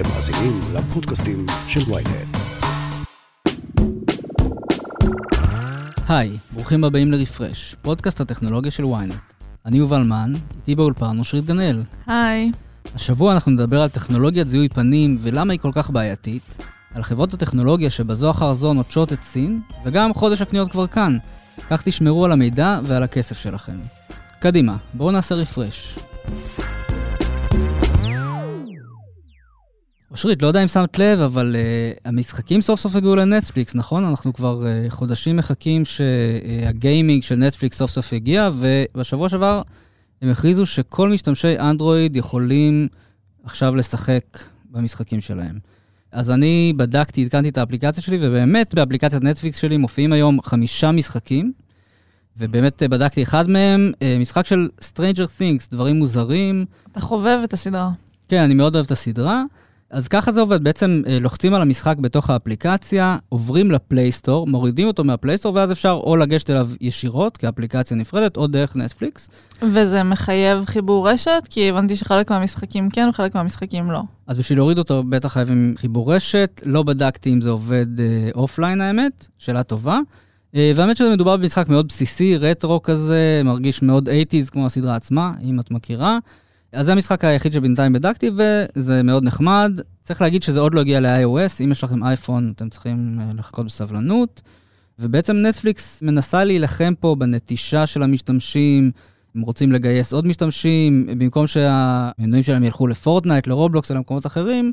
אתם מאזינים לפודקאסטים של ויינט. היי, ברוכים הבאים לרפרש, פודקאסט הטכנולוגיה של ויינט. אני יובל מן, איתי באולפן אושרית גנאל. היי. השבוע אנחנו נדבר על טכנולוגיית זיהוי פנים ולמה היא כל כך בעייתית, על חברות הטכנולוגיה שבזו אחר זו נוטשות את סין, וגם חודש הקניות כבר כאן. כך תשמרו על המידע ועל הכסף שלכם. קדימה, בואו נעשה רפרש. אושרית, לא יודע אם שמת לב, אבל uh, המשחקים סוף סוף הגיעו לנטפליקס, נכון? אנחנו כבר uh, חודשים מחכים שהגיימינג uh, של נטפליקס סוף סוף הגיע, ובשבוע שעבר הם הכריזו שכל משתמשי אנדרואיד יכולים עכשיו לשחק במשחקים שלהם. אז אני בדקתי, עדכנתי את האפליקציה שלי, ובאמת באפליקציית נטפליקס שלי מופיעים היום חמישה משחקים, ובאמת בדקתי אחד מהם, משחק של Stranger Things, דברים מוזרים. אתה חובב את הסדרה. כן, אני מאוד אוהב את הסדרה. אז ככה זה עובד, בעצם אה, לוחצים על המשחק בתוך האפליקציה, עוברים ל-Play Store, מורידים אותו מה-Play Store, ואז אפשר או לגשת אליו ישירות כאפליקציה נפרדת, או דרך נטפליקס. וזה מחייב חיבור רשת? כי הבנתי שחלק מהמשחקים כן וחלק מהמשחקים לא. אז בשביל להוריד אותו בטח חייבים חיבור רשת, לא בדקתי אם זה עובד offline אה, האמת, שאלה טובה. אה, והאמת שזה מדובר במשחק מאוד בסיסי, רטרו כזה, מרגיש מאוד 80's כמו הסדרה עצמה, אם את מכירה. אז זה המשחק היחיד שבינתיים בדקתי, וזה מאוד נחמד. צריך להגיד שזה עוד לא הגיע ל-iOS, אם יש לכם אייפון, אתם צריכים אה, לחכות בסבלנות. ובעצם נטפליקס מנסה להילחם פה בנטישה של המשתמשים, הם רוצים לגייס עוד משתמשים, במקום שהמנויים שלהם ילכו לפורטנייט, לרובלוקס, או למקומות אחרים,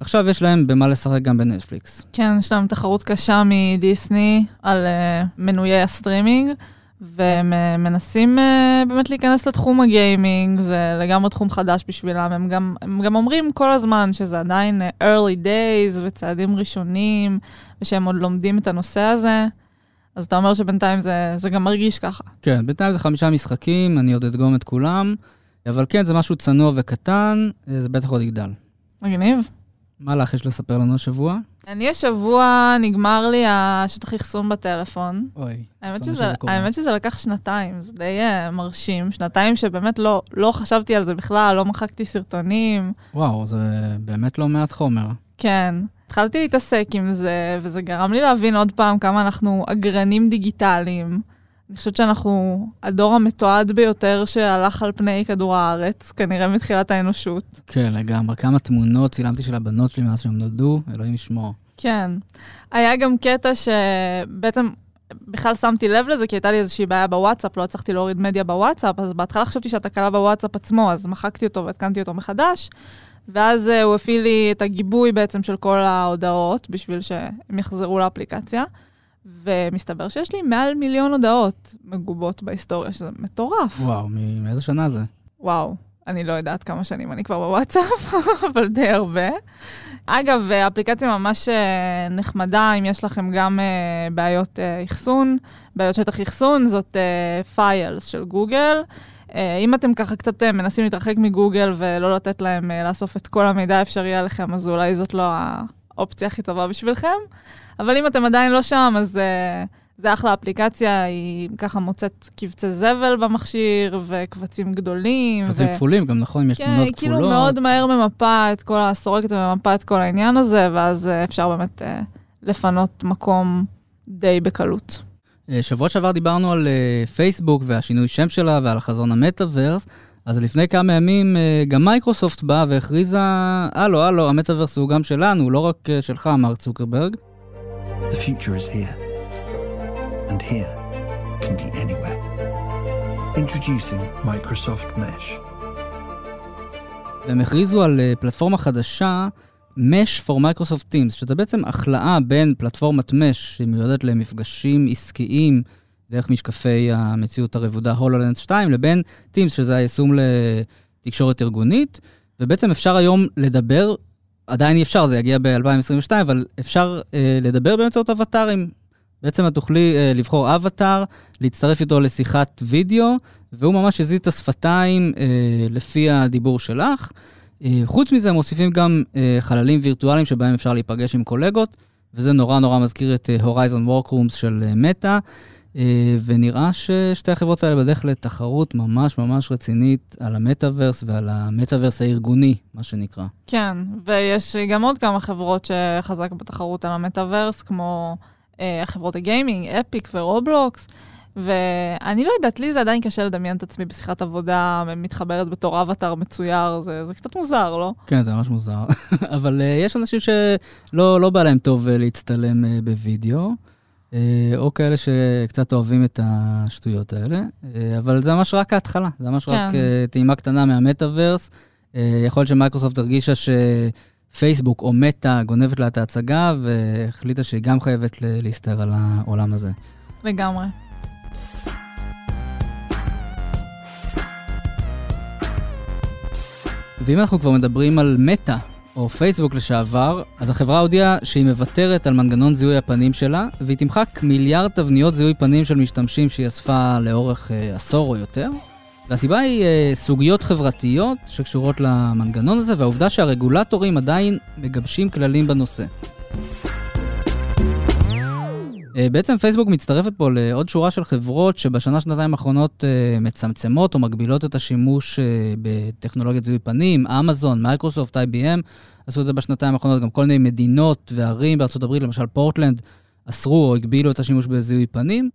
עכשיו יש להם במה לשחק גם בנטפליקס. כן, יש להם תחרות קשה מדיסני על uh, מנויי הסטרימינג. והם אה, מנסים uh, באמת להיכנס לתחום הגיימינג, זה לגמרי תחום חדש בשבילם. הם גם, הם גם אומרים כל הזמן שזה עדיין uh, early days וצעדים ראשונים, ושהם עוד לומדים את הנושא הזה. אז אתה אומר שבינתיים זה, זה גם מרגיש ככה. כן, בינתיים זה חמישה משחקים, אני עוד אדגום את כולם, אבל כן, זה משהו צנוע וקטן, זה בטח עוד יגדל. מגניב. מה לך יש לספר לנו השבוע? אני השבוע, נגמר לי השטח אחסון בטלפון. אוי, האמת שזה, שזה האמת שזה לקח שנתיים, זה די uh, מרשים. שנתיים שבאמת לא, לא חשבתי על זה בכלל, לא מחקתי סרטונים. וואו, זה באמת לא מעט חומר. כן. התחלתי להתעסק עם זה, וזה גרם לי להבין עוד פעם כמה אנחנו אגרנים דיגיטליים. אני חושבת שאנחנו הדור המתועד ביותר שהלך על פני כדור הארץ, כנראה מתחילת האנושות. כן, לגמרי. כמה תמונות צילמתי של הבנות שלי מאז שהם נולדו, אלוהים ישמור. כן. היה גם קטע שבעצם בכלל שמתי לב לזה, כי הייתה לי איזושהי בעיה בוואטסאפ, לא הצלחתי להוריד מדיה בוואטסאפ, אז בהתחלה חשבתי שהתקלה בוואטסאפ עצמו, אז מחקתי אותו והתקנתי אותו מחדש. ואז uh, הוא הפעיל לי את הגיבוי בעצם של כל ההודעות, בשביל שהם יחזרו לאפליקציה. ומסתבר שיש לי מעל מיליון הודעות מגובות בהיסטוריה, שזה מטורף. וואו, מאיזה שנה זה? וואו, אני לא יודעת כמה שנים אני כבר בוואטסאפ, אבל די הרבה. אגב, אפליקציה ממש אה, נחמדה, אם יש לכם גם אה, בעיות אה, אחסון, בעיות שטח אחסון, זאת פיילס של גוגל. אם אתם ככה קצת מנסים להתרחק מגוגל ולא לתת להם לאסוף את כל המידע האפשרי עליכם, אז אולי זאת לא האופציה הכי טובה בשבילכם. אבל אם אתם עדיין לא שם, אז uh, זה אחלה אפליקציה, היא ככה מוצאת קבצי זבל במכשיר, וקבצים גדולים. קבצים ו... כפולים גם, נכון? אם יש כן, תמונות כפולות. כן, היא כאילו מאוד מהר ממפה את כל, הסורקת וממפה את כל העניין הזה, ואז uh, אפשר באמת uh, לפנות מקום די בקלות. שבוע שעבר דיברנו על פייסבוק והשינוי שם שלה ועל החזון המטאוורס. אז לפני כמה ימים גם מייקרוסופט באה והכריזה, הלו, הלו, המטאוורס הוא גם שלנו, לא רק שלך, מר צוקרברג. The future is here. And here can be anywhere. Introducing Microsoft Mesh. והם הכריזו על uh, פלטפורמה חדשה, Mesh for Microsoft Teams, שזה בעצם החלאה בין פלטפורמת Mesh, שמיועדת למפגשים עסקיים דרך משקפי המציאות הרבודה הולולנס 2, לבין Teams, שזה היישום לתקשורת ארגונית, ובעצם אפשר היום לדבר עדיין אי אפשר, זה יגיע ב-2022, אבל אפשר אה, לדבר באמצעות אבטארים. בעצם את תוכלי אה, לבחור אבטאר, להצטרף איתו לשיחת וידאו, והוא ממש יזיז את השפתיים אה, לפי הדיבור שלך. אה, חוץ מזה, מוסיפים גם אה, חללים וירטואליים שבהם אפשר להיפגש עם קולגות, וזה נורא נורא מזכיר את Horizon uh, Workrooms של מטא. אה, ונראה ששתי החברות האלה בדרך לתחרות ממש ממש רצינית על המטאוורס ועל המטאוורס הארגוני, מה שנקרא. כן, ויש גם עוד כמה חברות שחזק בתחרות על המטאוורס, כמו אה, חברות הגיימינג, אפיק ורובלוקס. ואני לא יודעת, לי זה עדיין קשה לדמיין את עצמי בשיחת עבודה מתחברת בתור אבטאר מצויר, זה, זה קצת מוזר, לא? כן, זה ממש מוזר. אבל uh, יש אנשים שלא לא בא להם טוב uh, להצטלם uh, בווידאו, או כאלה שקצת אוהבים את השטויות האלה, uh, אבל זה ממש רק ההתחלה, זה ממש כן. רק uh, טעימה קטנה מהמטאוורס. יכול להיות שמייקרוסופט הרגישה ש... פייסבוק או מטא גונבת לה את ההצגה והחליטה שהיא גם חייבת להסתער על העולם הזה. לגמרי. ואם אנחנו כבר מדברים על מטא, או פייסבוק לשעבר, אז החברה הודיעה שהיא מוותרת על מנגנון זיהוי הפנים שלה, והיא תמחק מיליארד תבניות זיהוי פנים של משתמשים שהיא אספה לאורך אה, עשור או יותר. והסיבה היא אה, סוגיות חברתיות שקשורות למנגנון הזה, והעובדה שהרגולטורים עדיין מגבשים כללים בנושא. אה, בעצם פייסבוק מצטרפת פה לעוד שורה של חברות שבשנה-שנתיים האחרונות אה, מצמצמות או מגבילות את השימוש אה, בטכנולוגיית זיהוי פנים, אמזון, מייקרוסופט, IBM, עשו את זה בשנתיים האחרונות, גם כל מיני מדינות וערים הברית, למשל פורטלנד, אסרו או הגבילו את השימוש בזיהוי פנים.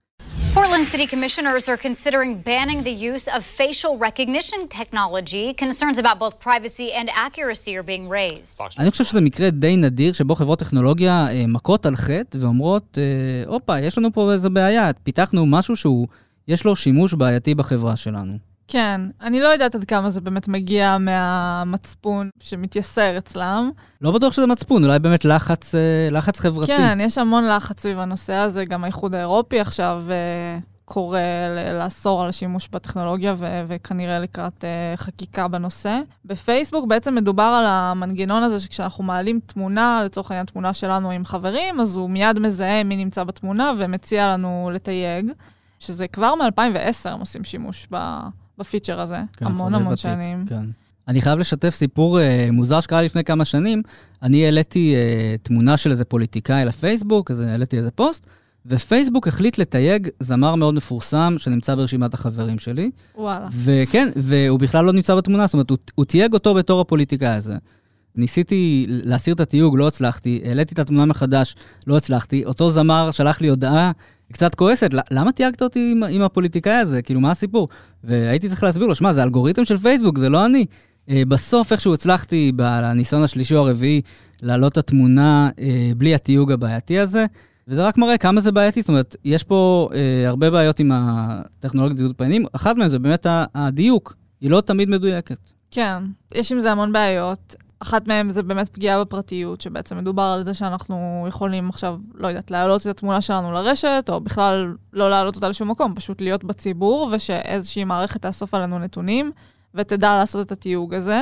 Portland City Commissioners are considering banning the use of facial recognition technology. Concerns about both privacy and accuracy are being raised. אני חושב שזה מקרה די נדיר שבו חברות טכנולוגיה אה, מכות על חטא ואומרות, אה, הופה, יש לנו פה איזה בעיה, פיתחנו משהו שהוא, יש לו שימוש בעייתי בחברה שלנו. כן, אני לא יודעת עד כמה זה באמת מגיע מהמצפון שמתייסר אצלם. לא בטוח שזה מצפון, אולי באמת לחץ, אה, לחץ חברתי. כן, יש המון לחץ סביב הנושא הזה, גם האיחוד האירופי עכשיו אה, קורא לאסור על השימוש בטכנולוגיה ו- וכנראה לקראת uh, חקיקה בנושא. בפייסבוק בעצם מדובר על המנגנון הזה שכשאנחנו מעלים תמונה, לצורך העניין תמונה שלנו עם חברים, אז הוא מיד מזהה מי נמצא בתמונה ומציע לנו לתייג, שזה כבר מ-2010 הם עושים שימוש ב... בפיצ'ר הזה, כן, המון המון ותיק, שנים. כן. אני חייב לשתף סיפור uh, מוזר שקרה לפני כמה שנים. אני העליתי uh, תמונה של איזה פוליטיקאי לפייסבוק, אז העליתי איזה פוסט, ופייסבוק החליט לתייג זמר מאוד מפורסם שנמצא ברשימת החברים שלי. וואלה. וכן, והוא בכלל לא נמצא בתמונה, זאת אומרת, הוא, הוא תייג אותו בתור הפוליטיקאי הזה. ניסיתי להסיר את התיוג, לא הצלחתי, העליתי את התמונה מחדש, לא הצלחתי. אותו זמר שלח לי הודעה קצת כועסת, למה תייגת אותי עם, עם הפוליטיקאי הזה? כאילו, מה הסיפור? והייתי צריך להסביר לו, שמע, זה אלגוריתם של פייסבוק, זה לא אני. Uh, בסוף, איכשהו הצלחתי בניסיון השלישי או הרביעי להעלות את התמונה uh, בלי התיוג הבעייתי הזה, וזה רק מראה כמה זה בעייתי, זאת אומרת, יש פה uh, הרבה בעיות עם הטכנולוגיות זיהוי פנים, אחת מהן זה באמת הדיוק, היא לא תמיד מדויקת. כן, יש עם זה המון בעיות. אחת מהן זה באמת פגיעה בפרטיות, שבעצם מדובר על זה שאנחנו יכולים עכשיו, לא יודעת, להעלות את התמונה שלנו לרשת, או בכלל לא להעלות אותה לשום מקום, פשוט להיות בציבור, ושאיזושהי מערכת תאסוף עלינו נתונים, ותדע לעשות את התיוג הזה.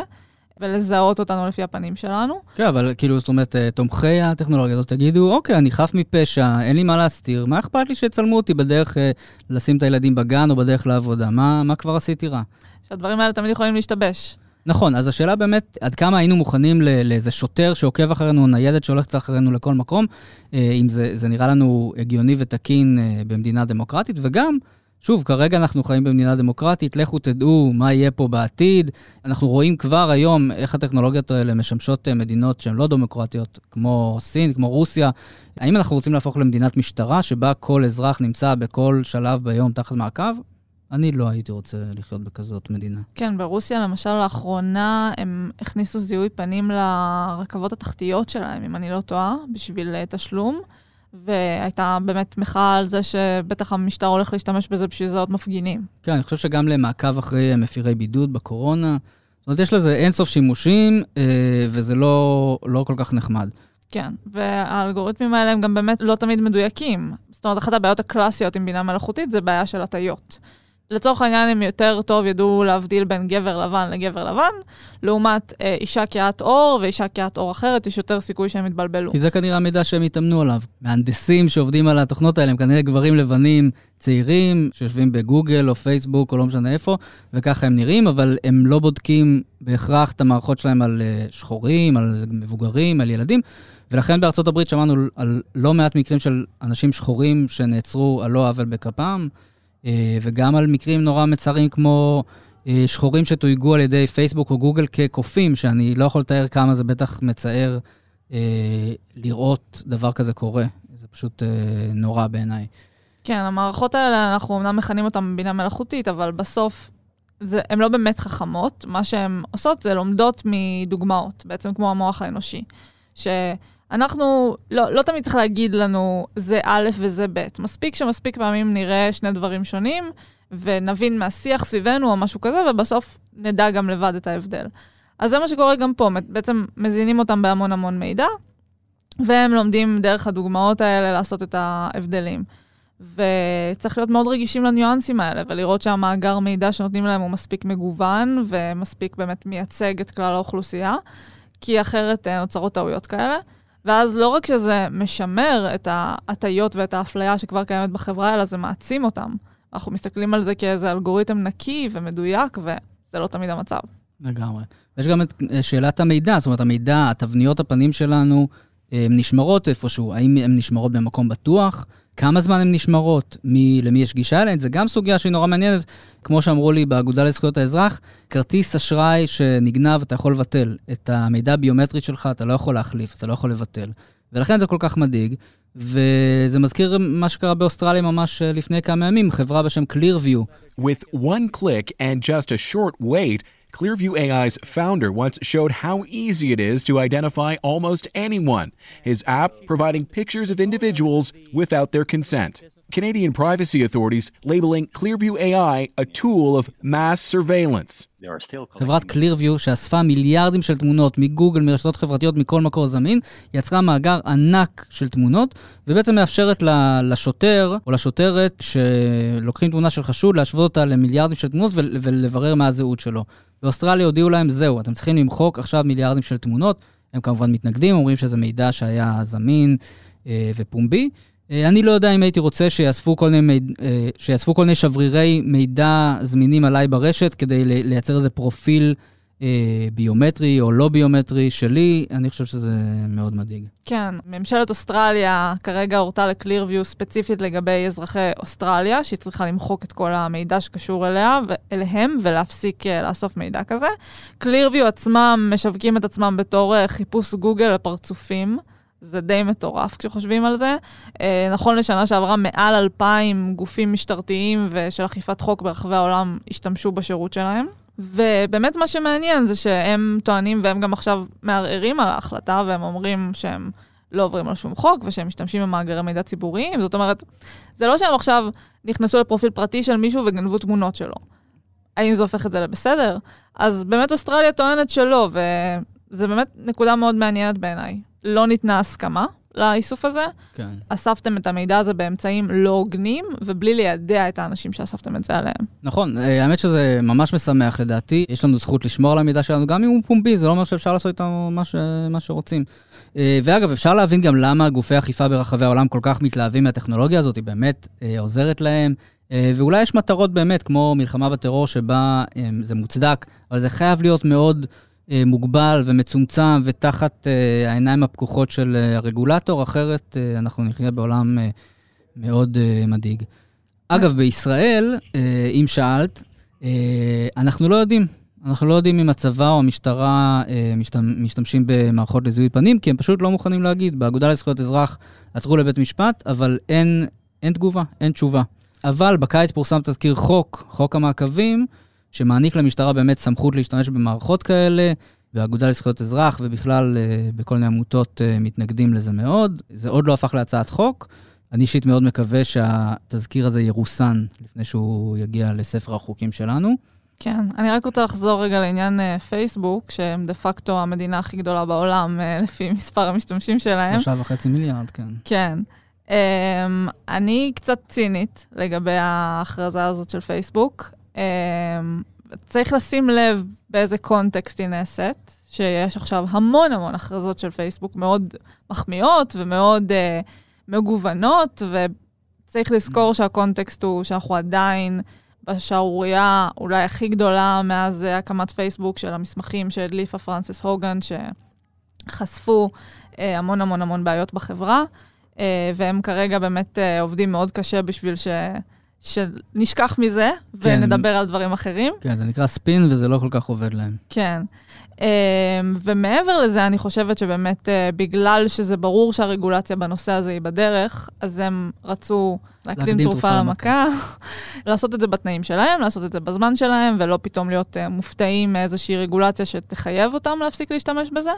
ולזהות אותנו לפי הפנים שלנו. כן, אבל כאילו, זאת אומרת, אה, תומכי הטכנולוגיה הזאת תגידו, אוקיי, אני חף מפשע, אין לי מה להסתיר, מה אכפת לי שיצלמו אותי בדרך אה, לשים את הילדים בגן או בדרך לעבודה? מה, מה כבר עשיתי רע? שהדברים האלה תמיד יכולים להשתבש. נכון, אז השאלה באמת, עד כמה היינו מוכנים לאיזה שוטר שעוקב אחרינו, ניידת שהולכת אחרינו לכל מקום, אה, אם זה, זה נראה לנו הגיוני ותקין אה, במדינה דמוקרטית, וגם, שוב, כרגע אנחנו חיים במדינה דמוקרטית, לכו תדעו מה יהיה פה בעתיד. אנחנו רואים כבר היום איך הטכנולוגיות האלה משמשות אה, מדינות שהן לא דמוקרטיות, כמו סין, כמו רוסיה. האם אנחנו רוצים להפוך למדינת משטרה, שבה כל אזרח נמצא בכל שלב ביום תחת מעקב? אני לא הייתי רוצה לחיות בכזאת מדינה. כן, ברוסיה למשל לאחרונה הם הכניסו זיהוי פנים לרכבות התחתיות שלהם, אם אני לא טועה, בשביל אה, תשלום. והייתה באמת מחאה על זה שבטח המשטר הולך להשתמש בזה בשביל זה עוד מפגינים. כן, אני חושב שגם למעקב אחרי מפירי בידוד בקורונה, זאת אומרת, יש לזה אינסוף שימושים, אה, וזה לא, לא כל כך נחמד. כן, והאלגוריתמים האלה הם גם באמת לא תמיד מדויקים. זאת אומרת, אחת הבעיות הקלאסיות עם בינה מלאכותית זה בעיה של הטיות. לצורך העניין הם יותר טוב ידעו להבדיל בין גבר לבן לגבר לבן, לעומת אה, אישה כהת עור ואישה כהת עור אחרת, יש יותר סיכוי שהם יתבלבלו. כי זה כנראה המידע שהם התאמנו עליו. מהנדסים שעובדים על התוכנות האלה הם כנראה גברים לבנים צעירים, שיושבים בגוגל או פייסבוק או לא משנה איפה, וככה הם נראים, אבל הם לא בודקים בהכרח את המערכות שלהם על אה, שחורים, על מבוגרים, על ילדים. ולכן בארצות הברית שמענו על לא מעט מקרים של אנשים שחורים שנעצרו על לא עוול בכפם, וגם על מקרים נורא מצערים כמו אה, שחורים שתויגו על ידי פייסבוק או גוגל כקופים, שאני לא יכול לתאר כמה זה בטח מצער אה, לראות דבר כזה קורה. זה פשוט נורא בעיניי. כן, המערכות האלה, אנחנו אמנם מכנים אותן בינה מלאכותית, אבל בסוף הן לא באמת חכמות. מה שהן עושות זה לומדות מדוגמאות, בעצם כמו המוח האנושי. ש... אנחנו, לא, לא תמיד צריך להגיד לנו זה א' וזה ב'. מספיק שמספיק פעמים נראה שני דברים שונים, ונבין מהשיח סביבנו או משהו כזה, ובסוף נדע גם לבד את ההבדל. אז זה מה שקורה גם פה, בעצם מזינים אותם בהמון המון מידע, והם לומדים דרך הדוגמאות האלה לעשות את ההבדלים. וצריך להיות מאוד רגישים לניואנסים האלה, ולראות שהמאגר מידע שנותנים להם הוא מספיק מגוון, ומספיק באמת מייצג את כלל האוכלוסייה, כי אחרת אה, נוצרות טעויות כאלה. ואז לא רק שזה משמר את ההטיות ואת האפליה שכבר קיימת בחברה, אלא זה מעצים אותם. אנחנו מסתכלים על זה כאיזה אלגוריתם נקי ומדויק, וזה לא תמיד המצב. לגמרי. יש גם את אה, שאלת המידע, זאת אומרת, המידע, התבניות הפנים שלנו, הן אה, נשמרות איפשהו. האם הן נשמרות במקום בטוח? כמה זמן הן נשמרות, מי, למי יש גישה אליהן, זה גם סוגיה שהיא נורא מעניינת. כמו שאמרו לי באגודה לזכויות האזרח, כרטיס אשראי שנגנב, אתה יכול לבטל. את המידע הביומטרי שלך אתה לא יכול להחליף, אתה לא יכול לבטל. ולכן זה כל כך מדאיג. וזה מזכיר מה שקרה באוסטרליה ממש לפני כמה ימים, חברה בשם Clearview. With one click and just a short wait, Clearview AI's founder once showed how easy it is to identify almost anyone, his app providing pictures of individuals without their consent. Canadian privacy authorities labeling Clearview AI a tool of mass surveillance. חברת Clearview, שאספה מיליארדים של תמונות מגוגל, מרשתות חברתיות, מכל מקור זמין, יצרה מאגר ענק של תמונות, ובעצם מאפשרת לשוטר או לשוטרת שלוקחים תמונה של חשוד, להשוות אותה למיליארדים של תמונות ולברר מה הזהות שלו. באוסטרליה הודיעו להם, זהו, אתם צריכים למחוק עכשיו מיליארדים של תמונות. הם כמובן מתנגדים, אומרים שזה מידע שהיה זמין אה, ופומבי. אה, אני לא יודע אם הייתי רוצה שיאספו כל, מיני, אה, שיאספו כל מיני שברירי מידע זמינים עליי ברשת כדי לייצר איזה פרופיל אה, ביומטרי או לא ביומטרי שלי, אני חושב שזה מאוד מדאיג. כן, ממשלת אוסטרליה כרגע הורתה לקלירביו ספציפית לגבי אזרחי אוסטרליה, שהיא צריכה למחוק את כל המידע שקשור אליה, אליהם ולהפסיק לאסוף מידע כזה. קלירביו עצמם משווקים את עצמם בתור חיפוש גוגל לפרצופים. זה די מטורף כשחושבים על זה. אה, נכון לשנה שעברה, מעל 2,000 גופים משטרתיים ושל אכיפת חוק ברחבי העולם השתמשו בשירות שלהם. ובאמת מה שמעניין זה שהם טוענים, והם גם עכשיו מערערים על ההחלטה, והם אומרים שהם לא עוברים על שום חוק, ושהם משתמשים במאגרי מידע ציבוריים. זאת אומרת, זה לא שהם עכשיו נכנסו לפרופיל פרטי של מישהו וגנבו תמונות שלו. האם זה הופך את זה לבסדר? אז באמת אוסטרליה טוענת שלא, וזה באמת נקודה מאוד מעניינת בעיניי. לא ניתנה הסכמה לאיסוף הזה. כן. אספתם את המידע הזה באמצעים לא הוגנים, ובלי לידע את האנשים שאספתם את זה עליהם. נכון, אה, האמת שזה ממש משמח לדעתי. יש לנו זכות לשמור על המידע שלנו, גם אם הוא פומבי, זה לא אומר שאפשר לעשות איתו מה, ש... מה שרוצים. אה, ואגב, אפשר להבין גם למה גופי אכיפה ברחבי העולם כל כך מתלהבים מהטכנולוגיה הזאת, היא באמת אה, עוזרת להם. ואולי יש מטרות באמת, כמו מלחמה בטרור, שבה זה מוצדק, אבל זה חייב להיות מאוד מוגבל ומצומצם ותחת אה, העיניים הפקוחות של אה, הרגולטור, אחרת אנחנו נחיה בעולם מאוד מדאיג. אגב, בישראל, אם שאלת, אנחנו לא יודעים. אנחנו לא יודעים אם הצבא או המשטרה משתמשים במערכות לזיהוי פנים, כי הם פשוט לא מוכנים להגיד. באגודה לזכויות אזרח עתרו לבית משפט, אבל אין, אין תגובה, אין תשובה. אבל בקיץ פורסם תזכיר חוק, חוק המעקבים, שמעניק למשטרה באמת סמכות להשתמש במערכות כאלה, והאגודה לזכויות אזרח ובכלל אה, בכל מיני עמותות אה, מתנגדים לזה מאוד. זה עוד לא הפך להצעת חוק. אני אישית מאוד מקווה שהתזכיר הזה ירוסן לפני שהוא יגיע לספר החוקים שלנו. כן, אני רק רוצה לחזור רגע לעניין uh, פייסבוק, שהם דה פקטו המדינה הכי גדולה בעולם, לפי מספר המשתמשים שלהם. שלושה וחצי מיליארד, כן. כן. Um, אני קצת צינית לגבי ההכרזה הזאת של פייסבוק. Um, צריך לשים לב באיזה קונטקסט היא נעשית, שיש עכשיו המון המון הכרזות של פייסבוק מאוד מחמיאות ומאוד uh, מגוונות, וצריך לזכור שהקונטקסט הוא שאנחנו עדיין בשערורייה אולי הכי גדולה מאז הקמת פייסבוק של המסמכים שהדליפה פרנסס הוגן, שחשפו uh, המון המון המון בעיות בחברה. אה, והם כרגע באמת אה, עובדים מאוד קשה בשביל ש... שנשכח מזה כן. ונדבר על דברים אחרים. כן, זה נקרא ספין וזה לא כל כך עובד להם. כן. אה, ומעבר לזה, אני חושבת שבאמת בגלל שזה ברור שהרגולציה בנושא הזה היא בדרך, אז הם רצו להקדים תרופה למכה, לעשות את זה בתנאים שלהם, לעשות את זה בזמן שלהם, ולא פתאום להיות מופתעים מאיזושהי רגולציה שתחייב אותם להפסיק להשתמש בזה.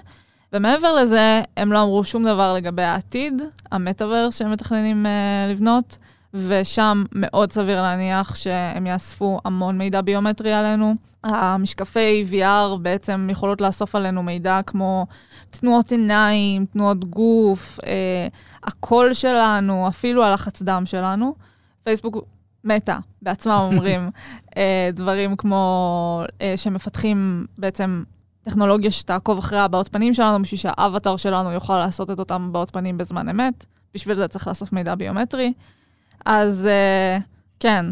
ומעבר לזה, הם לא אמרו שום דבר לגבי העתיד, המטאוורס שהם מתכננים uh, לבנות, ושם מאוד סביר להניח שהם יאספו המון מידע ביומטרי עלינו. המשקפי VR בעצם יכולות לאסוף עלינו מידע כמו תנועות עיניים, תנועות גוף, uh, הקול שלנו, אפילו הלחץ דם שלנו. פייסבוק מתה, בעצמם אומרים uh, דברים כמו uh, שמפתחים בעצם טכנולוגיה שתעקוב אחרי הבעות פנים שלנו, בשביל שהאבטר שלנו יוכל לעשות את אותם הבעות פנים בזמן אמת. בשביל זה צריך לאסוף מידע ביומטרי. אז uh, כן,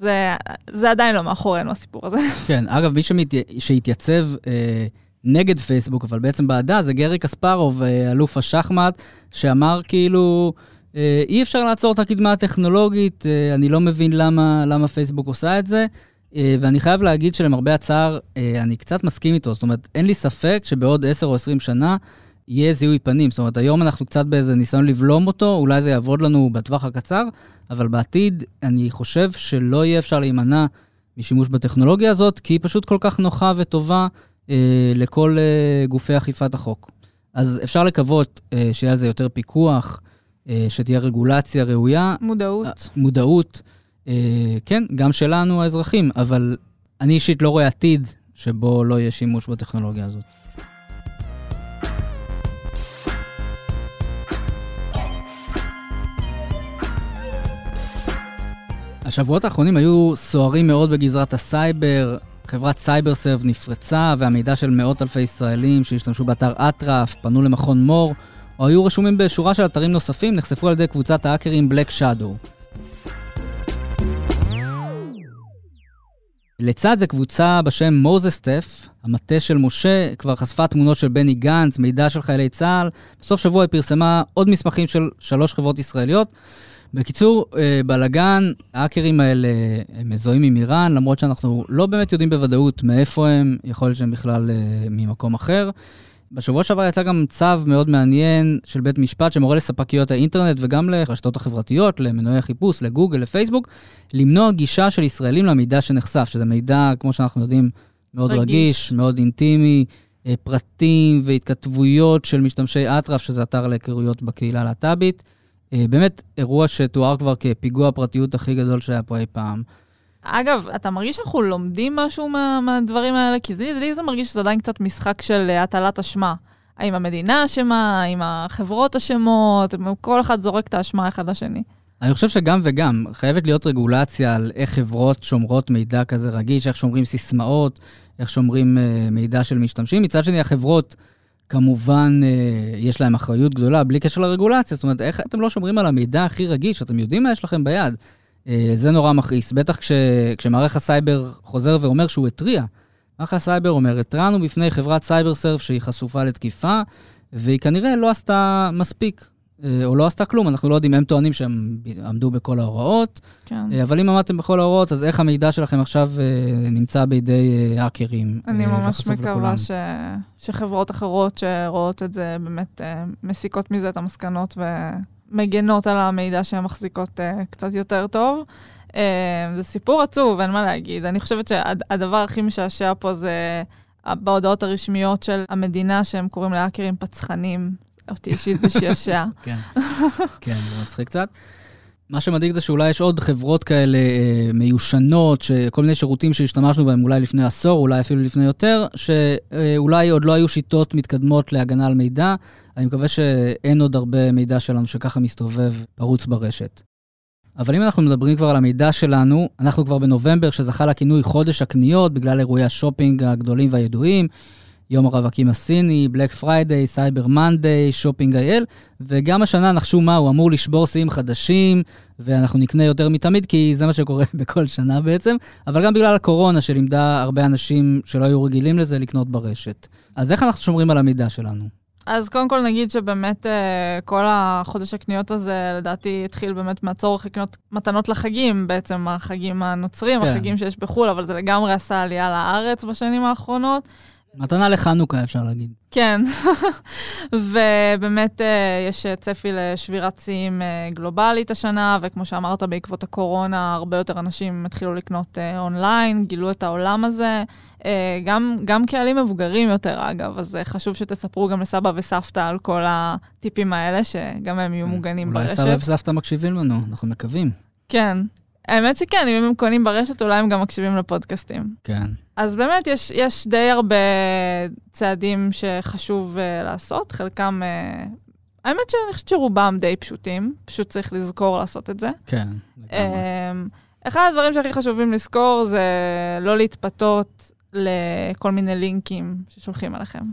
זה, זה עדיין לא מאחורינו, הסיפור הזה. כן, אגב, מי שמת... שהתייצב אה, נגד פייסבוק, אבל בעצם בעדה, זה גרי קספרוב, אה, אלוף השחמט, שאמר כאילו, אה, אי אפשר לעצור את הקדמה הטכנולוגית, אני לא מבין למה, למה פייסבוק עושה את זה. ואני חייב להגיד שלמרבה הצער, אני קצת מסכים איתו. זאת אומרת, אין לי ספק שבעוד 10 או 20 שנה יהיה זיהוי פנים. זאת אומרת, היום אנחנו קצת באיזה ניסיון לבלום אותו, אולי זה יעבוד לנו בטווח הקצר, אבל בעתיד אני חושב שלא יהיה אפשר להימנע משימוש בטכנולוגיה הזאת, כי היא פשוט כל כך נוחה וטובה אה, לכל אה, גופי אכיפת החוק. אז אפשר לקוות אה, שיהיה על זה יותר פיקוח, אה, שתהיה רגולציה ראויה. מודעות. אה, מודעות. אה, כן, גם שלנו האזרחים, אבל אני אישית לא רואה עתיד שבו לא יהיה שימוש בטכנולוגיה הזאת. השבועות האחרונים היו סוערים מאוד בגזרת הסייבר. חברת סייברסרב נפרצה, והמידע של מאות אלפי ישראלים שהשתמשו באתר אטרף, פנו למכון מור, או היו רשומים בשורה של אתרים נוספים, נחשפו על ידי קבוצת האקרים Black Shadow. לצד זה קבוצה בשם Moses Staff, המטה של משה, כבר חשפה תמונות של בני גנץ, מידע של חיילי צה"ל. בסוף שבוע היא פרסמה עוד מסמכים של שלוש חברות ישראליות. בקיצור, אה, בלאגן, האקרים האלה הם מזוהים עם איראן, למרות שאנחנו לא באמת יודעים בוודאות מאיפה הם, יכול להיות שהם בכלל אה, ממקום אחר. בשבוע שעבר יצא גם צו מאוד מעניין של בית משפט שמורה לספקיות האינטרנט וגם לרשתות החברתיות, למנועי החיפוש, לגוגל, לפייסבוק, למנוע גישה של ישראלים למידע שנחשף, שזה מידע, כמו שאנחנו יודעים, מאוד רגיש, רגיש מאוד אינטימי, אה, פרטים והתכתבויות של משתמשי אטרף, שזה אתר להיכרויות בקהילה הלהט"בית. אה, באמת אירוע שתואר כבר כפיגוע הפרטיות הכי גדול שהיה פה אי פעם. אגב, אתה מרגיש שאנחנו לומדים משהו מה, מהדברים האלה? כי לי, לי זה מרגיש שזה עדיין קצת משחק של הטלת אשמה. האם המדינה אשמה, האם החברות אשמות, כל אחד זורק את האשמה אחד לשני. אני חושב שגם וגם, חייבת להיות רגולציה על איך חברות שומרות מידע כזה רגיש, איך שומרים סיסמאות, איך שומרים uh, מידע של משתמשים. מצד שני, החברות, כמובן, uh, יש להן אחריות גדולה, בלי קשר לרגולציה. זאת אומרת, איך אתם לא שומרים על המידע הכי רגיש? אתם יודעים מה יש לכם ביד. אה, זה נורא מכעיס, בטח כש, כשמערך הסייבר חוזר ואומר שהוא התריע. מערך הסייבר אומר, התרענו בפני חברת סייברסרב שהיא חשופה לתקיפה, והיא כנראה לא עשתה מספיק, אה, או לא עשתה כלום, אנחנו לא יודעים, הם טוענים שהם עמדו בכל ההוראות, כן. אה, אבל אם עמדתם בכל ההוראות, אז איך המידע שלכם עכשיו נמצא בידי האקרים אני ממש מקווה ש... שחברות אחרות שרואות את זה באמת מסיקות מזה את המסקנות ו... מגנות על המידע שהן מחזיקות קצת יותר טוב. זה סיפור עצוב, אין מה להגיד. אני חושבת שהדבר הכי משעשע פה זה בהודעות הרשמיות של המדינה, שהם קוראים להאקרים פצחנים. אותי אישית זה שעשע. כן, כן, זה מצחיק קצת. מה שמדאיג זה שאולי יש עוד חברות כאלה אה, מיושנות, כל מיני שירותים שהשתמשנו בהם אולי לפני עשור, אולי אפילו לפני יותר, שאולי עוד לא היו שיטות מתקדמות להגנה על מידע. אני מקווה שאין עוד הרבה מידע שלנו שככה מסתובב פרוץ ברשת. אבל אם אנחנו מדברים כבר על המידע שלנו, אנחנו כבר בנובמבר, שזכה לכינוי חודש הקניות בגלל אירועי השופינג הגדולים והידועים. יום הרווקים הסיני, Black Friday, Cyber Monday, Shopping IL, וגם השנה נחשו מה, הוא אמור לשבור שיאים חדשים, ואנחנו נקנה יותר מתמיד, כי זה מה שקורה בכל שנה בעצם, אבל גם בגלל הקורונה שלימדה הרבה אנשים שלא היו רגילים לזה לקנות ברשת. אז איך אנחנו שומרים על המידע שלנו? אז קודם כל נגיד שבאמת אה, כל החודש הקניות הזה, לדעתי, התחיל באמת מהצורך לקנות מתנות לחגים, בעצם החגים הנוצרים, כן. החגים שיש בחו"ל, אבל זה לגמרי עשה עלייה לארץ בשנים האחרונות. מתנה לחנוכה, אפשר להגיד. כן, ובאמת אה, יש צפי לשבירת שיאים אה, גלובלית השנה, וכמו שאמרת, בעקבות הקורונה, הרבה יותר אנשים התחילו לקנות אה, אונליין, גילו את העולם הזה. גם, גם קהלים מבוגרים יותר, אגב, אז חשוב שתספרו גם לסבא וסבתא על כל הטיפים האלה, שגם הם יהיו מוגנים ברשת. אולי סבא וסבתא מקשיבים לנו, אנחנו מקווים. כן, האמת שכן, אם הם קונים ברשת, אולי הם גם מקשיבים לפודקאסטים. כן. אז באמת, יש, יש די הרבה צעדים שחשוב uh, לעשות, חלקם, uh, האמת שאני חושבת שרובם די פשוטים, פשוט צריך לזכור לעשות את זה. כן, לגמרי. Um, אחד הדברים שהכי חשובים לזכור זה לא להתפתות לכל מיני לינקים ששולחים עליכם.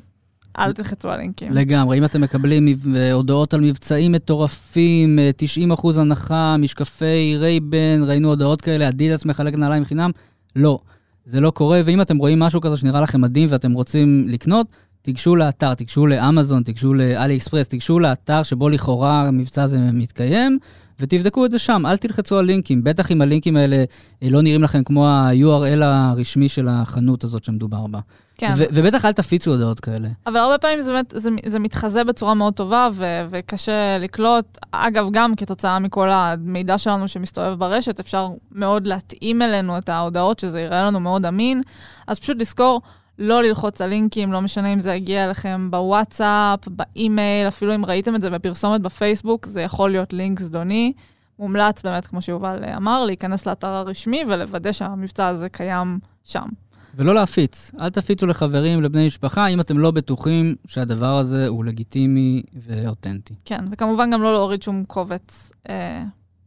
אל תלחצו על לינקים. לגמרי, אם אתם מקבלים הודעות על מבצעים מטורפים, 90 אה, אחוז הנחה, משקפי רייבן, ראינו הודעות כאלה, אדידס מחלק נעליים חינם, לא. זה לא קורה, ואם אתם רואים משהו כזה שנראה לכם מדהים ואתם רוצים לקנות, תיגשו לאתר, תיגשו לאמזון, תיגשו לאלי אקספרס, תיגשו לאתר שבו לכאורה המבצע הזה מתקיים, ותבדקו את זה שם, אל תלחצו על לינקים, בטח אם הלינקים האלה אה, לא נראים לכם כמו ה-URL הרשמי של החנות הזאת שמדובר בה. כן. ו- ובטח אל תפיצו הודעות כאלה. אבל הרבה פעמים זה באמת, זה, זה מתחזה בצורה מאוד טובה ו- וקשה לקלוט. אגב, גם כתוצאה מכל המידע שלנו שמסתובב ברשת, אפשר מאוד להתאים אלינו את ההודעות, שזה יראה לנו מאוד אמין. אז פשוט לזכור, לא ללחוץ על לינקים, לא משנה אם זה יגיע אליכם בוואטסאפ, באימייל, אפילו אם ראיתם את זה בפרסומת בפייסבוק, זה יכול להיות לינק זדוני. מומלץ באמת, כמו שיובל אמר, להיכנס לאתר הרשמי ולוודא שהמבצע הזה קיים שם. ולא להפיץ. אל תפיצו לחברים, לבני משפחה, אם אתם לא בטוחים שהדבר הזה הוא לגיטימי ואותנטי. כן, וכמובן גם לא להוריד שום קובץ אה,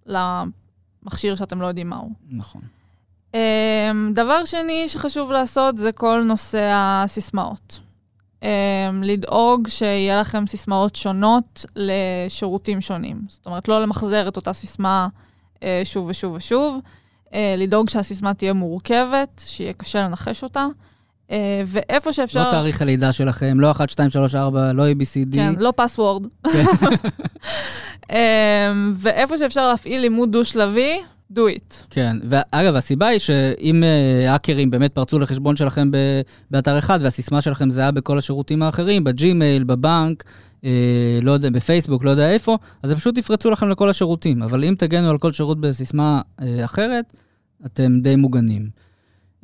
למכשיר שאתם לא יודעים מהו. נכון. אה, דבר שני שחשוב לעשות זה כל נושא הסיסמאות. אה, לדאוג שיהיה לכם סיסמאות שונות לשירותים שונים. זאת אומרת, לא למחזר את אותה סיסמה אה, שוב ושוב ושוב. אה, לדאוג שהסיסמה תהיה מורכבת, שיהיה קשה לנחש אותה. אה, ואיפה שאפשר... לא תאריך הלידה שלכם, לא 1, 2, 3, 4, לא ABCD. כן, לא פסוורד. כן. אה, ואיפה שאפשר להפעיל לימוד דו-שלבי, do it. כן, ואגב, הסיבה היא שאם האקרים באמת פרצו לחשבון שלכם באתר אחד, והסיסמה שלכם זהה בכל השירותים האחרים, בג'ימייל, בבנק, אה, לא יודע, בפייסבוק, לא יודע איפה, אז הם פשוט יפרצו לכם לכל השירותים. אבל אם תגנו על כל שירות בסיסמה אה, אחרת, אתם די מוגנים.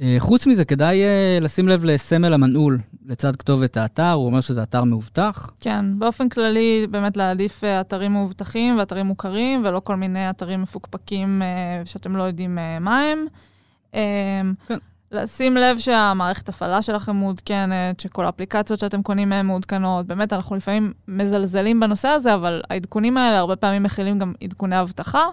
אה, חוץ מזה, כדאי אה, לשים לב לסמל המנעול לצד כתובת האתר, הוא אומר שזה אתר מאובטח. כן, באופן כללי, באמת להעדיף אה, אתרים מאובטחים ואתרים מוכרים, ולא כל מיני אתרים מפוקפקים שאתם לא יודעים מה הם. אה, כן. לשים לב שהמערכת הפעלה שלכם מעודכנת, שכל האפליקציות שאתם קונים מהן מעודכנות. באמת, אנחנו לפעמים מזלזלים בנושא הזה, אבל העדכונים האלה הרבה פעמים מכילים גם עדכוני אבטחה,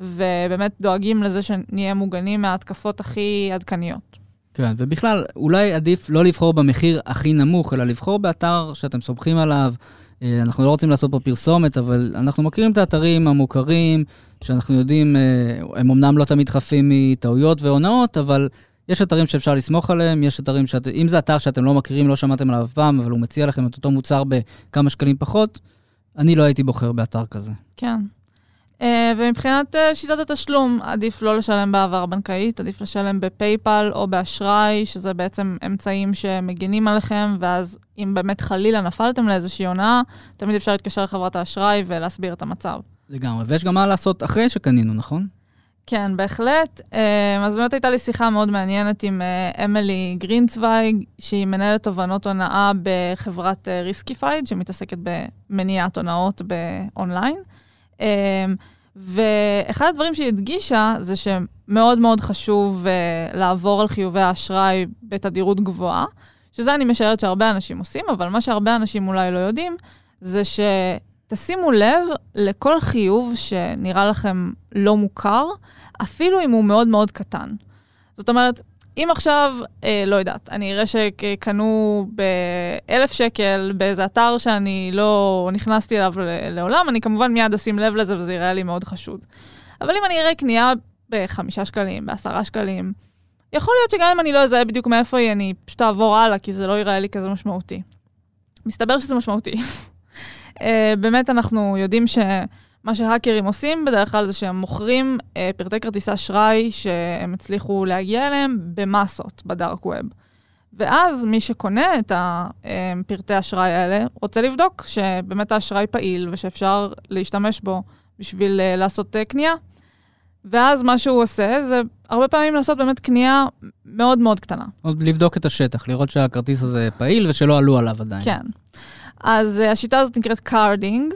ובאמת דואגים לזה שנהיה מוגנים מההתקפות הכי עדכניות. כן, ובכלל, אולי עדיף לא לבחור במחיר הכי נמוך, אלא לבחור באתר שאתם סומכים עליו. אה, אנחנו לא רוצים לעשות פה פרסומת, אבל אנחנו מכירים את האתרים המוכרים, שאנחנו יודעים, אה, הם אמנם לא תמיד חפים מטעויות והונאות, אבל יש אתרים שאפשר לסמוך עליהם, יש אתרים שאת... אם זה אתר שאתם לא מכירים, לא שמעתם עליו אף פעם, אבל הוא מציע לכם את אותו מוצר בכמה שקלים פחות, אני לא הייתי בוחר באתר כזה. כן. Uh, ומבחינת uh, שיטת התשלום, עדיף לא לשלם בעבר בנקאית, עדיף לשלם בפייפל או באשראי, שזה בעצם אמצעים שמגינים עליכם, ואז אם באמת חלילה נפלתם לאיזושהי הונאה, תמיד אפשר להתקשר לחברת האשראי ולהסביר את המצב. לגמרי, ויש גם מה לעשות אחרי שקנינו, נכון? כן, בהחלט. אה, אז באמת הייתה לי שיחה מאוד מעניינת עם אה, אמילי גרינצוויג, שהיא מנהלת תובנות הונאה בחברת ריסקיפייד, אה, שמתעסקת במניעת הונאות באונליין. ואחד הדברים שהיא הדגישה זה שמאוד מאוד חשוב uh, לעבור על חיובי האשראי בתדירות גבוהה, שזה אני משערת שהרבה אנשים עושים, אבל מה שהרבה אנשים אולי לא יודעים, זה שתשימו לב לכל חיוב שנראה לכם לא מוכר, אפילו אם הוא מאוד מאוד קטן. זאת אומרת, אם עכשיו, אה, לא יודעת, אני אראה שקנו באלף שקל באיזה אתר שאני לא נכנסתי אליו לעולם, אני כמובן מיד אשים לב לזה וזה יראה לי מאוד חשוד. אבל אם אני אראה קנייה בחמישה שקלים, בעשרה שקלים, יכול להיות שגם אם אני לא אזהה בדיוק מאיפה היא, אני פשוט אעבור הלאה, כי זה לא יראה לי כזה משמעותי. מסתבר שזה משמעותי. אה, באמת אנחנו יודעים ש... מה שהאקרים עושים בדרך כלל זה שהם מוכרים אה, פרטי כרטיסי אשראי שהם הצליחו להגיע אליהם במסות בדארק ווב. ואז מי שקונה את הפרטי אה, אשראי האלה רוצה לבדוק שבאמת האשראי פעיל ושאפשר להשתמש בו בשביל אה, לעשות אה, קנייה. ואז מה שהוא עושה זה הרבה פעמים לעשות באמת קנייה מאוד מאוד קטנה. עוד לבדוק את השטח, לראות שהכרטיס הזה פעיל ושלא עלו עליו עדיין. כן. אז uh, השיטה הזאת נקראת carding,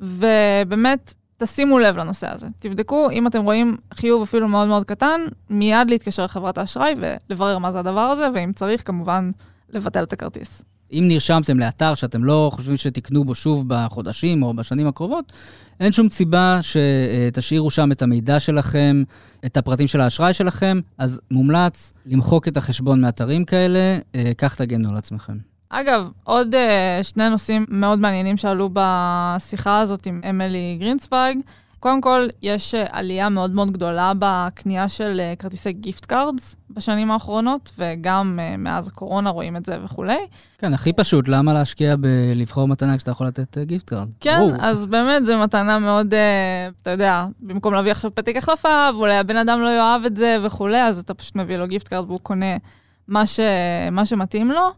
ובאמת, תשימו לב לנושא הזה. תבדקו, אם אתם רואים חיוב אפילו מאוד מאוד קטן, מיד להתקשר לחברת האשראי ולברר מה זה הדבר הזה, ואם צריך, כמובן, לבטל את הכרטיס. אם נרשמתם לאתר שאתם לא חושבים שתקנו בו שוב בחודשים או בשנים הקרובות, אין שום סיבה שתשאירו שם את המידע שלכם, את הפרטים של האשראי שלכם, אז מומלץ למחוק את החשבון מאתרים כאלה, אה, כך תגנו על עצמכם. אגב, עוד uh, שני נושאים מאוד מעניינים שעלו בשיחה הזאת עם אמילי גרינצוויג. קודם כל, יש uh, עלייה מאוד מאוד גדולה בקנייה של uh, כרטיסי gift cards בשנים האחרונות, וגם מאז הקורונה רואים את זה וכולי. כן, הכי פשוט, למה להשקיע בלבחור מתנה כשאתה יכול לתת gift card? כן, ברור. אז באמת זו מתנה מאוד, אתה יודע, במקום להביא עכשיו פתק החלפה, ואולי הבן אדם לא יאהב את זה וכולי, אז אתה פשוט מביא לו gift card והוא קונה מה, ש... מה שמתאים לו.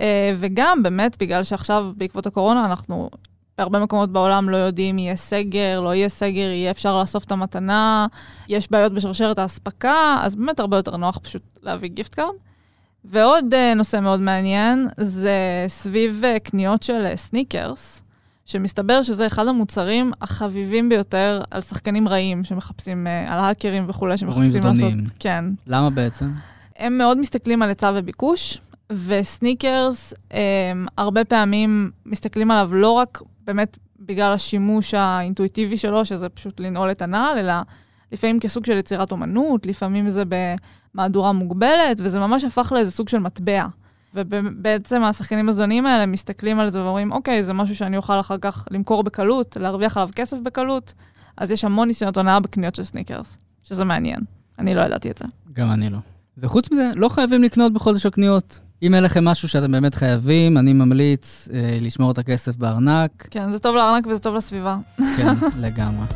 אה, וגם באמת, בגלל שעכשיו, בעקבות הקורונה, אנחנו בהרבה מקומות בעולם לא יודעים יהיה סגר, לא יהיה סגר, יהיה אפשר לאסוף את המתנה, יש בעיות בשרשרת האספקה, אז באמת הרבה יותר נוח פשוט להביא gift card. ועוד uh, נושא מאוד מעניין, זה סביב uh, קניות של uh, sneakers, שמסתבר שזה אחד המוצרים החביבים ביותר על שחקנים רעים שמחפשים, uh, על האקרים וכולי, שמחפשים לעשות... כן. למה בעצם? הם מאוד מסתכלים על היצע וביקוש, וסניקרס, אמ, הרבה פעמים מסתכלים עליו לא רק באמת בגלל השימוש האינטואיטיבי שלו, שזה פשוט לנעול את הנעל, אלא לפעמים כסוג של יצירת אומנות, לפעמים זה במהדורה מוגבלת, וזה ממש הפך לאיזה סוג של מטבע. ובעצם השחקנים הזדוניים האלה מסתכלים על זה ואומרים, אוקיי, זה משהו שאני אוכל אחר כך למכור בקלות, להרוויח עליו כסף בקלות, אז יש המון ניסיונות הונאה בקניות של סניקרס, שזה מעניין. אני לא ידעתי את זה. גם אני לא. וחוץ מזה, לא חייבים לקנות בחודש הקניות. אם אין לכם משהו שאתם באמת חייבים, אני ממליץ אה, לשמור את הכסף בארנק. כן, זה טוב לארנק וזה טוב לסביבה. כן, לגמרי.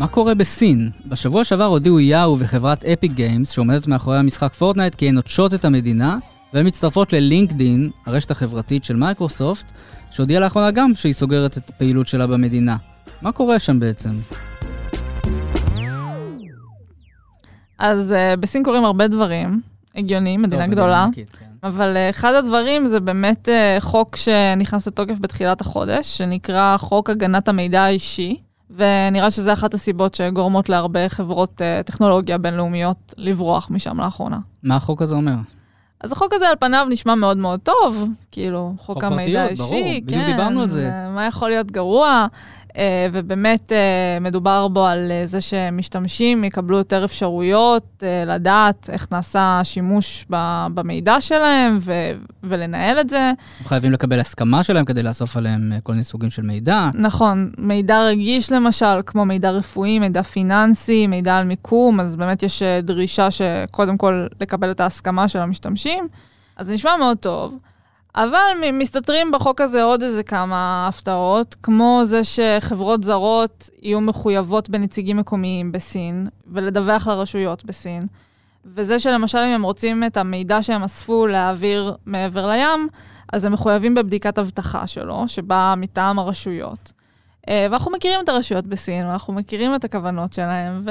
מה קורה בסין? בשבוע שעבר הודיעו יאהו וחברת אפיק גיימס, שעומדת מאחורי המשחק פורטנייט, כי הן נוטשות את המדינה, והן מצטרפות ללינקדין, הרשת החברתית של מייקרוסופט, שהודיעה לאחרונה גם שהיא סוגרת את הפעילות שלה במדינה. מה קורה שם בעצם? אז uh, בסין קורים הרבה דברים הגיוניים, מדינה טוב, גדולה. ענקית, כן. אבל uh, אחד הדברים זה באמת uh, חוק שנכנס לתוקף בתחילת החודש, שנקרא חוק הגנת המידע האישי, ונראה שזה אחת הסיבות שגורמות להרבה חברות uh, טכנולוגיה בינלאומיות לברוח משם לאחרונה. מה החוק הזה אומר? אז החוק הזה על פניו נשמע מאוד מאוד טוב, כאילו, חוק, חוק המידע האישי, כן. בדיוק דיברנו על זה. מה יכול להיות גרוע? אה, ובאמת אה, מדובר בו על אה, זה שמשתמשים יקבלו יותר אפשרויות לדעת איך נעשה שימוש במידע שלהם ו- ולנהל את זה. הם חייבים לקבל הסכמה שלהם כדי לאסוף עליהם כל מיני סוגים של מידע. נכון, מידע רגיש למשל, כמו מידע רפואי, מידע פיננסי, מידע על מיקום, אז באמת יש דרישה שקודם כל לקבל את ההסכמה של המשתמשים. אז זה נשמע מאוד טוב. אבל מסתתרים בחוק הזה עוד איזה כמה הפתעות, כמו זה שחברות זרות יהיו מחויבות בנציגים מקומיים בסין, ולדווח לרשויות בסין. וזה שלמשל אם הם רוצים את המידע שהם אספו להעביר מעבר לים, אז הם מחויבים בבדיקת אבטחה שלו, שבאה מטעם הרשויות. אה, ואנחנו מכירים את הרשויות בסין, ואנחנו מכירים את הכוונות שלהם, ו...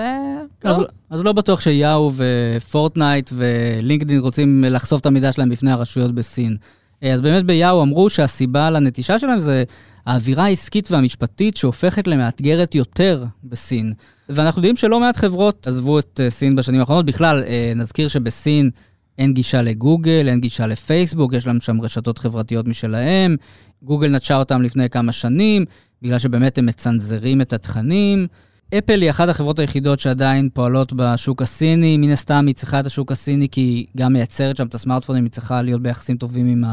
אז, אז לא בטוח שיאו ופורטנייט ולינקדאין רוצים לחשוף את המידע שלהם בפני הרשויות בסין. אה, אז באמת ביאו אמרו שהסיבה לנטישה שלהם זה האווירה העסקית והמשפטית שהופכת למאתגרת יותר בסין. ואנחנו יודעים שלא מעט חברות עזבו את אה, סין בשנים האחרונות. בכלל, אה, נזכיר שבסין אין גישה לגוגל, אין גישה לפייסבוק, יש להם שם רשתות חברתיות משלהם. גוגל נטשה אותם לפני כמה שנים, בגלל שבאמת הם מצנזרים את התכנים. אפל היא אחת החברות היחידות שעדיין פועלות בשוק הסיני, מן הסתם היא צריכה את השוק הסיני כי היא גם מייצרת שם את הסמארטפונים, היא צריכה להיות ביחסים טובים עם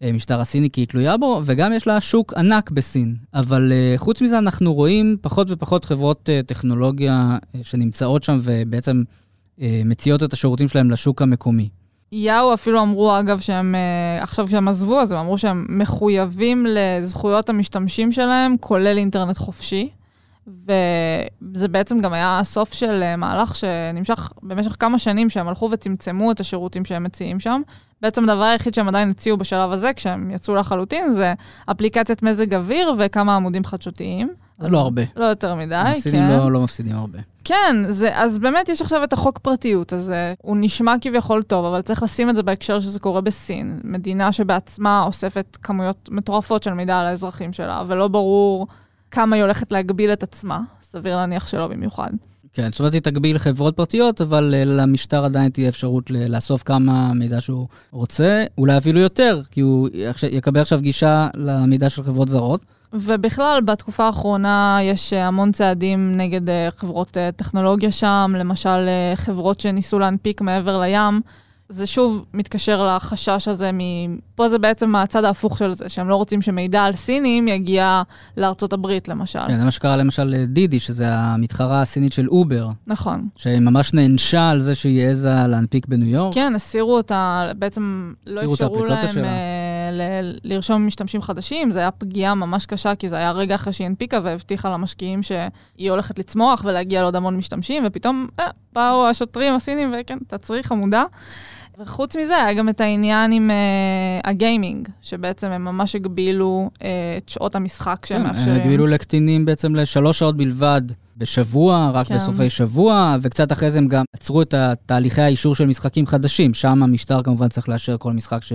המשטר הסיני כי היא תלויה בו, וגם יש לה שוק ענק בסין. אבל uh, חוץ מזה אנחנו רואים פחות ופחות חברות uh, טכנולוגיה שנמצאות שם ובעצם מציעות את השירותים שלהם לשוק המקומי. יאו אפילו אמרו, אגב, שהם, עכשיו כשהם עזבו, אז הם אמרו שהם מחויבים לזכויות המשתמשים שלהם, כולל אינטרנט חופשי. וזה בעצם גם היה הסוף של אה, מהלך שנמשך במשך כמה שנים, שהם הלכו וצמצמו את השירותים שהם מציעים שם. בעצם הדבר היחיד שהם עדיין הציעו בשלב הזה, כשהם יצאו לחלוטין, זה אפליקציית מזג אוויר וכמה עמודים חדשותיים. אז לא הרבה. לא יותר מדי, כן. הסינים לא, לא מפסידים הרבה. כן, זה, אז באמת יש עכשיו את החוק פרטיות הזה, הוא נשמע כביכול טוב, אבל צריך לשים את זה בהקשר שזה קורה בסין, מדינה שבעצמה אוספת כמויות מטורפות של מידע על האזרחים שלה, ולא ברור כמה היא הולכת להגביל את עצמה, סביר להניח שלא במיוחד. כן, זאת אומרת, היא תגביל חברות פרטיות, אבל uh, למשטר עדיין תהיה אפשרות לאסוף כמה מידע שהוא רוצה, אולי אפילו יותר, כי הוא יקבל עכשיו גישה למידע של חברות זרות. ובכלל, בתקופה האחרונה יש אה, המון צעדים נגד uh, חברות טכנולוגיה שם, למשל חברות שניסו להנפיק מעבר לים. זה שוב מתקשר לחשש הזה, מ... פה זה בעצם הצד ההפוך של זה, שהם לא רוצים שמידע על סינים יגיע לארצות הברית, למשל. כן, זה מה שקרה למשל לדידי, שזה המתחרה הסינית של אובר. נכון. שממש נענשה על זה שהיא העזה להנפיק בניו יורק. כן, הסירו אותה, בעצם לא אפשרו להם uh, ל- לרשום משתמשים חדשים, זה היה פגיעה ממש קשה, כי זה היה רגע אחרי שהיא הנפיקה והבטיחה למשקיעים שהיא הולכת לצמוח ולהגיע לעוד המון משתמשים, ופתאום אה, באו השוטרים הסינים וכן, תצריך עמודה. וחוץ מזה, היה גם את העניין עם uh, הגיימינג, שבעצם הם ממש הגבילו uh, את שעות המשחק שהם כן, מאפשרים. הגבילו לקטינים בעצם לשלוש שעות בלבד בשבוע, רק כן. בסופי שבוע, וקצת אחרי זה הם גם עצרו את תהליכי האישור של משחקים חדשים. שם המשטר כמובן צריך לאשר כל משחק ש...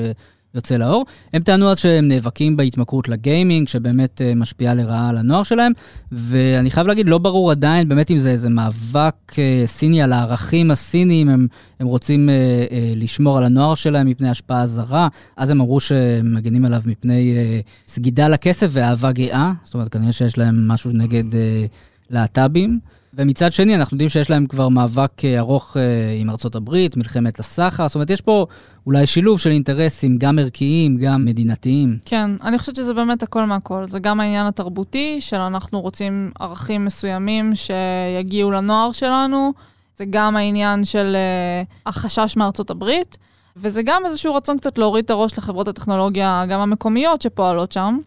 יוצא לאור. הם טענו אז שהם נאבקים בהתמכרות לגיימינג, שבאמת uh, משפיעה לרעה על הנוער שלהם, ואני חייב להגיד, לא ברור עדיין באמת אם זה איזה מאבק uh, סיני על הערכים הסיניים, הם, הם רוצים uh, uh, לשמור על הנוער שלהם מפני השפעה זרה, אז הם אמרו שהם מגנים עליו מפני uh, סגידה לכסף ואהבה גאה, זאת אומרת, כנראה שיש להם משהו נגד uh, להט"בים. ומצד שני, אנחנו יודעים שיש להם כבר מאבק אה, ארוך אה, עם ארצות הברית, מלחמת הסחר, זאת אומרת, יש פה אולי שילוב של אינטרסים, גם ערכיים, גם מדינתיים. כן, אני חושבת שזה באמת הכל מהכל. זה גם העניין התרבותי, של אנחנו רוצים ערכים מסוימים שיגיעו לנוער שלנו, זה גם העניין של uh, החשש מארצות הברית, וזה גם איזשהו רצון קצת להוריד את הראש לחברות הטכנולוגיה, גם המקומיות שפועלות שם.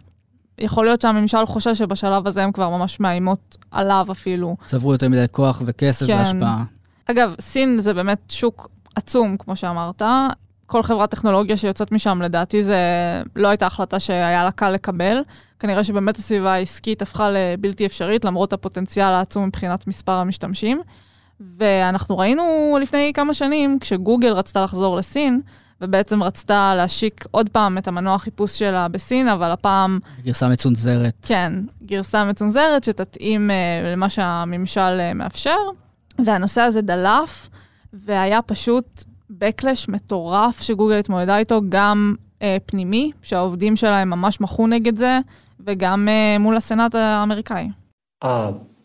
יכול להיות שהממשל חושב שבשלב הזה הן כבר ממש מאיימות עליו אפילו. צברו יותר מדי כוח וכסף כן. והשפעה. אגב, סין זה באמת שוק עצום, כמו שאמרת. כל חברת טכנולוגיה שיוצאת משם, לדעתי זה לא הייתה החלטה שהיה לה קל לקבל. כנראה שבאמת הסביבה העסקית הפכה לבלתי אפשרית, למרות הפוטנציאל העצום מבחינת מספר המשתמשים. ואנחנו ראינו לפני כמה שנים, כשגוגל רצתה לחזור לסין, ובעצם רצתה להשיק עוד פעם את המנוע חיפוש שלה בסין, אבל הפעם... גרסה מצונזרת. כן, גרסה מצונזרת שתתאים uh, למה שהממשל uh, מאפשר, והנושא הזה דלף, והיה פשוט backlash מטורף שגוגל התמודדה איתו, גם uh, פנימי, שהעובדים שלהם ממש מחו נגד זה, וגם uh, מול הסנאט האמריקאי. Uh,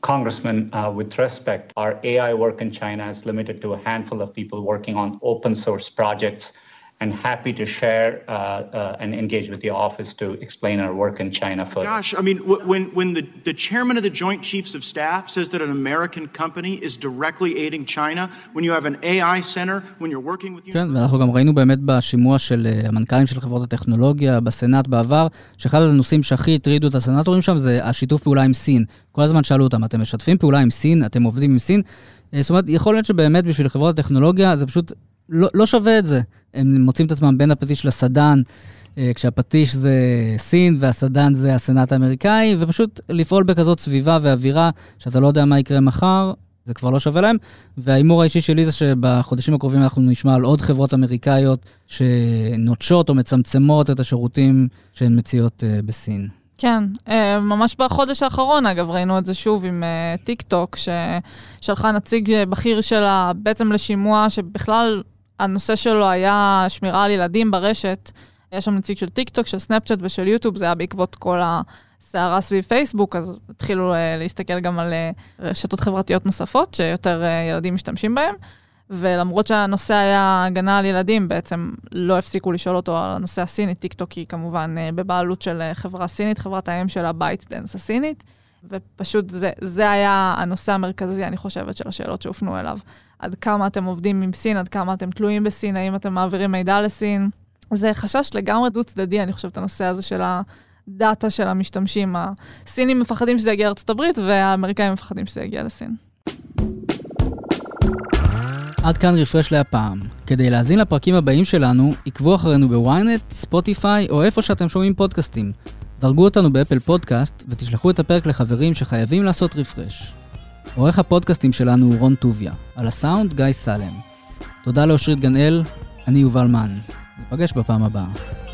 Congressman, uh, with respect, our AI work in China is limited to a handful of people working on open source projects and happy to share uh, uh, and engage with the office to explain our work in China further. Gosh, I mean, when, when the, the chairman of the Joint Chiefs of Staff says that an American company is directly aiding China, when you have an AI center, when you're working with... כן, ואנחנו גם ראינו באמת בשימוע של המנכ"לים של חברות הטכנולוגיה בסנאט בעבר, שאחד הנושאים שהכי הטרידו את הסנאטורים שם זה השיתוף פעולה עם סין. כל הזמן שאלו אותם, אתם משתפים פעולה עם סין? אתם עובדים עם סין? זאת אומרת, יכול להיות שבאמת בשביל חברות הטכנולוגיה זה פשוט לא, לא שווה את זה. הם מוצאים את עצמם בין הפטיש לסדן, אה, כשהפטיש זה סין והסדן זה הסנאט האמריקאי, ופשוט לפעול בכזאת סביבה ואווירה, שאתה לא יודע מה יקרה מחר, זה כבר לא שווה להם. וההימור האישי שלי זה שבחודשים הקרובים אנחנו נשמע על עוד חברות אמריקאיות שנוטשות או מצמצמות את השירותים שהן מציעות uh, בסין. כן, אה, ממש בחודש האחרון, אגב, ראינו את זה שוב עם אה, טיק טוק, ששלחה נציג בכיר שלה בעצם לשימוע, שבכלל הנושא שלו היה שמירה על ילדים ברשת. יש שם נציג של טיק טוק, של סנאפצ'אט ושל יוטיוב, זה היה בעקבות כל הסערה סביב פייסבוק, אז התחילו להסתכל גם על רשתות חברתיות נוספות, שיותר ילדים משתמשים בהן. ולמרות שהנושא היה הגנה על ילדים, בעצם לא הפסיקו לשאול אותו על הנושא הסיני. טיקטוק היא כמובן אה, בבעלות של אה, חברה סינית, חברת האם של ה-ByteDance הסינית, ופשוט זה, זה היה הנושא המרכזי, אני חושבת, של השאלות שהופנו אליו. עד כמה אתם עובדים עם סין, עד כמה אתם תלויים בסין, האם אתם מעבירים מידע לסין. זה חשש לגמרי דו-צדדי, אני חושבת, הנושא הזה של הדאטה של המשתמשים. הסינים מפחדים שזה יגיע לארצות הברית, והאמריקאים מפחדים שזה יגיע לסין. עד כאן רפרש להפעם. כדי להאזין לפרקים הבאים שלנו, עקבו אחרינו בוויינט, ספוטיפיי או איפה שאתם שומעים פודקאסטים. דרגו אותנו באפל פודקאסט ותשלחו את הפרק לחברים שחייבים לעשות רפרש. עורך הפודקאסטים שלנו הוא רון טוביה, על הסאונד גיא סלם. תודה לאושרית גנאל, אני יובל מן. ניפגש בפעם הבאה.